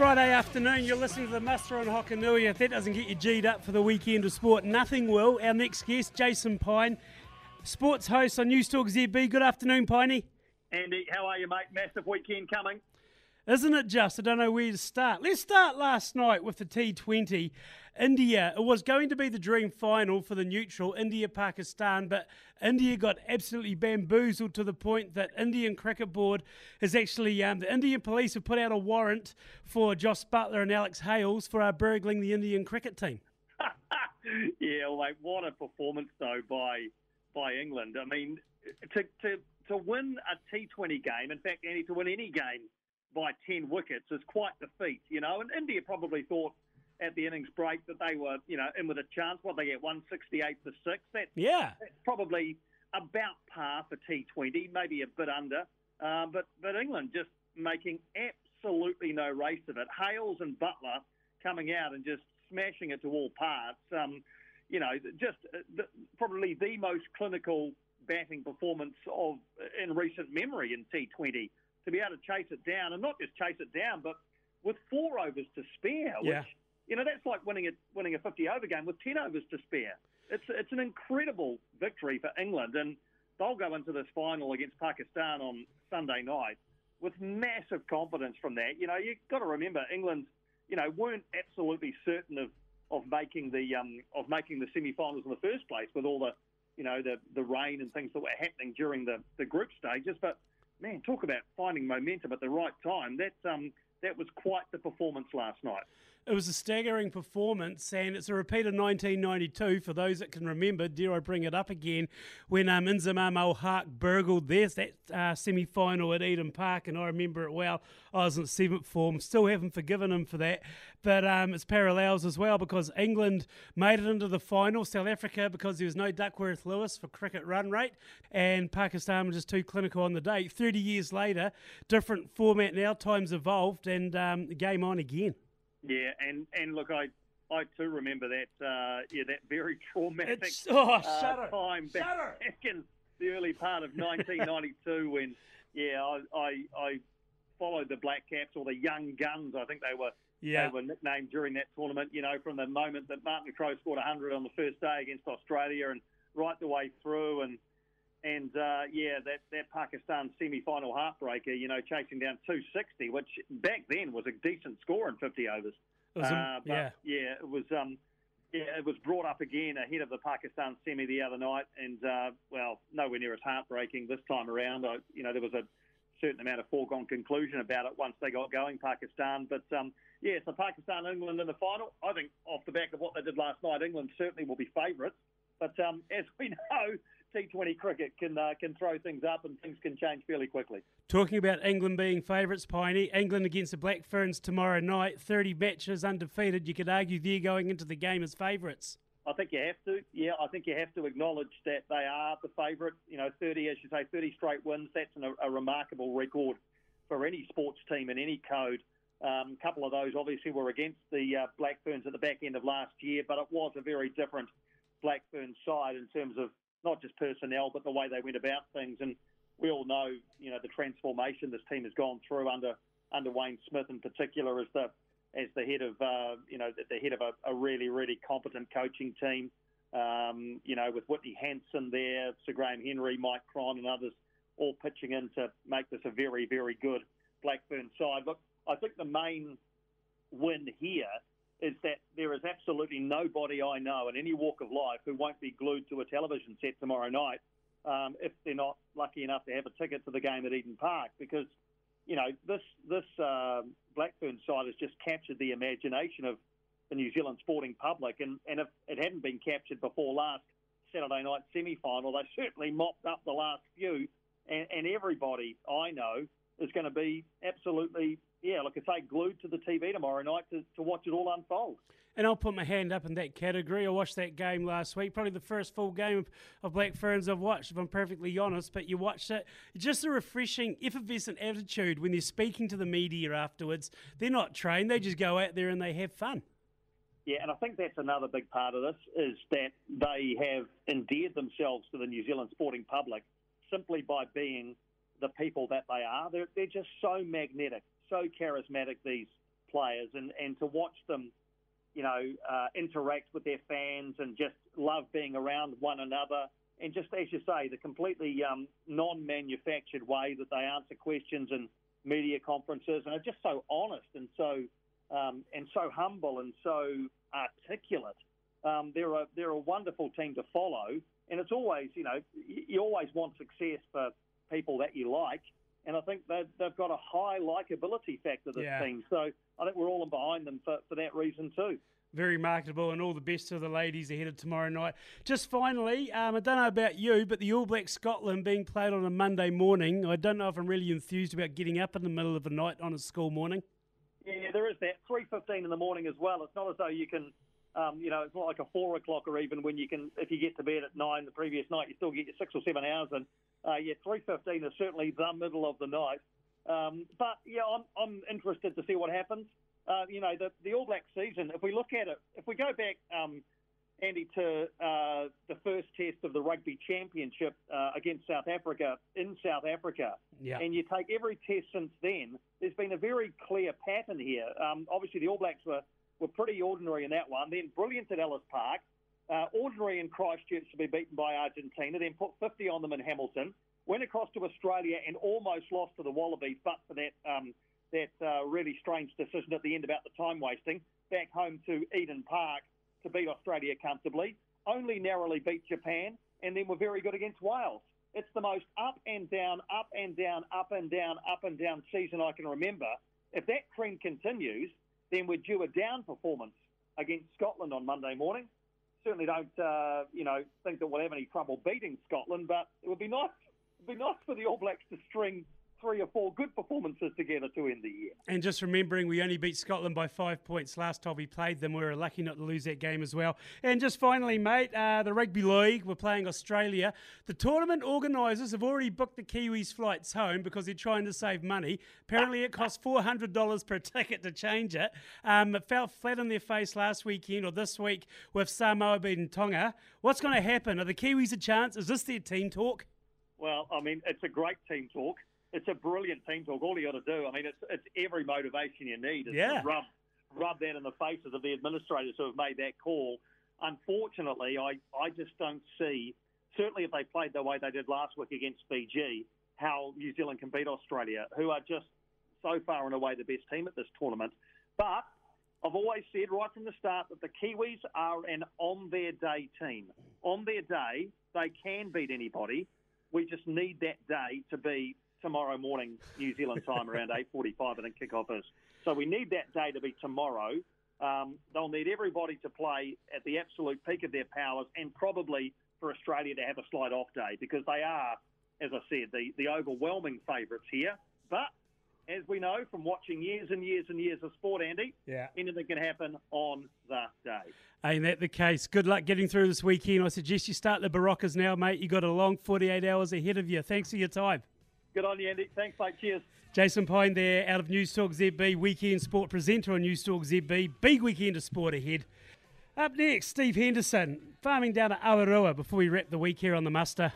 Friday afternoon. You're listening to the Muster on Hokonui. If that doesn't get you G'd up for the weekend of sport, nothing will. Our next guest, Jason Pine, sports host on Newstalk ZB. Good afternoon, Piney. Andy, how are you, mate? Massive weekend coming. Isn't it just? I don't know where to start. Let's start last night with the T20. India, it was going to be the dream final for the neutral, India Pakistan, but India got absolutely bamboozled to the point that Indian Cricket Board has actually, um, the Indian police have put out a warrant for Josh Buttler and Alex Hales for uh, burgling the Indian cricket team. yeah, well, mate, what a performance, though, by by England. I mean, to, to, to win a T20 game, in fact, Andy, to win any game by 10 wickets is quite the feat, you know, and India probably thought at the innings break that they were, you know, in with a chance. What they get, 168 for six. That, yeah. That's probably about par for T20, maybe a bit under. Uh, but, but England just making absolutely no race of it. Hales and Buttler coming out and just smashing it to all parts. Um, you know, just uh, the, probably the most clinical batting performance of in recent memory in T20 to be able to chase it down and not just chase it down, but with four overs to spare, yeah. which you know, that's like winning a winning a 50 over game with 10 overs to spare. It's it's an incredible victory for England, and they'll go into this final against Pakistan on Sunday night with massive confidence from that. You know, you've got to remember England, you know, weren't absolutely certain of of making the um, of making the semi-finals in the first place with all the you know the the rain and things that were happening during the the group stages. But man, talk about finding momentum at the right time. That um, that was quite the performance last night. It was a staggering performance, and it's a repeat of 1992 for those that can remember. Dare I bring it up again? When um, Inzamam burgled there's that uh, semi final at Eden Park, and I remember it well. I was in seventh form, still haven't forgiven him for that. But um, it's parallels as well because England made it into the final, South Africa because there was no Duckworth Lewis for cricket run rate, and Pakistan was just too clinical on the day. 30 years later, different format now, times evolved, and um, game on again. Yeah, and, and look, I I too remember that uh, yeah that very traumatic it's, oh, uh, time back, back in the early part of 1992 when yeah I, I, I followed the Black Caps or the Young Guns I think they were yeah. they were nicknamed during that tournament you know from the moment that Martin Crowe scored 100 on the first day against Australia and right the way through and and uh, yeah, that, that Pakistan semi-final heartbreaker, you know, chasing down 260, which back then was a decent score in 50 overs. Uh, but yeah, yeah, it was. Um, yeah, it was brought up again ahead of the Pakistan semi the other night, and uh, well, nowhere near as heartbreaking this time around. I, you know, there was a certain amount of foregone conclusion about it once they got going, Pakistan. But um, yeah, so Pakistan, England in the final. I think off the back of what they did last night, England certainly will be favourites. But um, as we know, T20 cricket can uh, can throw things up and things can change fairly quickly. Talking about England being favourites, Piney, England against the Black Ferns tomorrow night, 30 matches undefeated. You could argue they're going into the game as favourites. I think you have to. Yeah, I think you have to acknowledge that they are the favourite. You know, 30, as you say, 30 straight wins. That's an, a remarkable record for any sports team in any code. Um, a couple of those obviously were against the uh, Black Ferns at the back end of last year, but it was a very different Black Ferns side in terms of not just personnel, but the way they went about things. And we all know, you know, the transformation this team has gone through under under Wayne Smith in particular as the as the head of uh, you know the head of a, a, really really competent coaching team. Um, you know, with Whitney Hansen there, Sir Graham Henry, Mike Cron, and others all pitching in to make this a very very good Black Fern side. Look, I think the main win here is that there is absolutely nobody I know in any walk of life who won't be glued to a television set tomorrow night um, if they're not lucky enough to have a ticket to the game at Eden Park. Because you know this this uh, Black Fern side has just captured the imagination of the New Zealand sporting public. And, and if it hadn't been captured before last Saturday night semi-final they certainly mopped up the last few. And, and everybody I know is going to be absolutely yeah, like I say, glued to the TV tomorrow night to, to watch it all unfold. And I'll put my hand up in that category. I watched that game last week, probably the first full game of, of Black Ferns I've watched, if I'm perfectly honest. But you watched it, just a refreshing, effervescent attitude when they're speaking to the media afterwards. They're not trained; they just go out there and they have fun. Yeah, and I think that's another big part of this is that they have endeared themselves to the New Zealand sporting public simply by being the people that they are. They're, they're just so magnetic so charismatic, these players and, and to watch them, you know, uh, interact with their fans and just love being around one another. And just as you say, the completely um, non-manufactured way that they answer questions and media conferences, and are just so honest and so um, and so humble and so articulate. Um, they're a they're a wonderful team to follow, and it's always you know you always want success for people that you like, and I think they've, they've got a high likability factor, this Yeah. team. So I think we're all behind them for, for that reason too. Very marketable, and all the best to the ladies ahead of tomorrow night. Just finally, um, I don't know about you, but the All Black Scotland being played on a Monday morning. I don't know if I'm really enthused about getting up in the middle of the night on a school morning. Yeah, there is that. Three fifteen in the morning as well. It's not as though you can, um, you know, it's not like a four o'clock or even when you can, if you get to bed at nine the previous night, you still get your six or seven hours. And uh, yeah, three fifteen is certainly the middle of the night. Um, but yeah, I'm I'm interested to see what happens. Uh, you know, the the All Black season. If we look at it, if we go back. Um, Andy, to uh, the first test of the Rugby Championship uh, against South Africa in South Africa, Yeah. and you take every test since then, there's been a very clear pattern here. Um, obviously, the All Blacks were, were pretty ordinary in that one, then brilliant at Ellis Park, uh, ordinary in Christchurch to be beaten by Argentina, then put 50 on them in Hamilton, went across to Australia and almost lost to the Wallabies, but for that um, that uh, really strange decision at the end about the time wasting. Back home to Eden Park to beat Australia comfortably, only narrowly beat Japan, and then were very good against Wales. It's the most up and down, up and down, up and down, up and down season I can remember. If that trend continues, then we're due a down performance against Scotland on Monday morning. Certainly don't, uh, you know, think that we'll have any trouble beating Scotland, but it would be nice. It'd be nice for the All Blacks to string three or four good performances together to end the year. And just remembering, we only beat Scotland by five points last time we played them. We were lucky not to lose that game as well. And just finally, mate, uh, the Rugby League, we're playing Australia. The tournament organisers have already booked the Kiwis' flights home because they're trying to save money. Apparently, it costs $400 per ticket to change it. Um, it fell flat on their face last weekend or this week with Samoa beating Tonga. What's going to happen? Are the Kiwis a chance? Is this their team talk? Well, I mean, it's a great team talk. It's a brilliant team talk. All you got to do, I mean, it's it's every motivation you need is Yeah. to rub rub that in the faces of the administrators who have made that call. Unfortunately, I I just don't see. Certainly, if they played the way they did last week against Fiji, how New Zealand can beat Australia, who are just so far and away the best team at this tournament. But I've always said right from the start that the Kiwis are an on their day team. On their day, they can beat anybody. We just need that day to be tomorrow morning New Zealand time around 8:45. I think kickoff is. So we need that day to be tomorrow. Um, they'll need everybody to play at the absolute peak of their powers, and probably for Australia to have a slight off day because they are, as I said, the the overwhelming favourites here. But as we know from watching years and years and years of sport, Andy, Yeah. anything can happen on the day. Ain't that the case? Good luck getting through this weekend. I suggest you start the Beroccas now, mate. You've got a long 48 hours ahead of you. Thanks for your time. Good on you, Andy. Thanks, mate. Cheers. Jason Pine there out of Newstalk ZB, weekend sport presenter on Newstalk ZB. Big weekend of sport ahead. Up next, Steve Henderson, farming down at Awarua before we wrap the week here on the muster.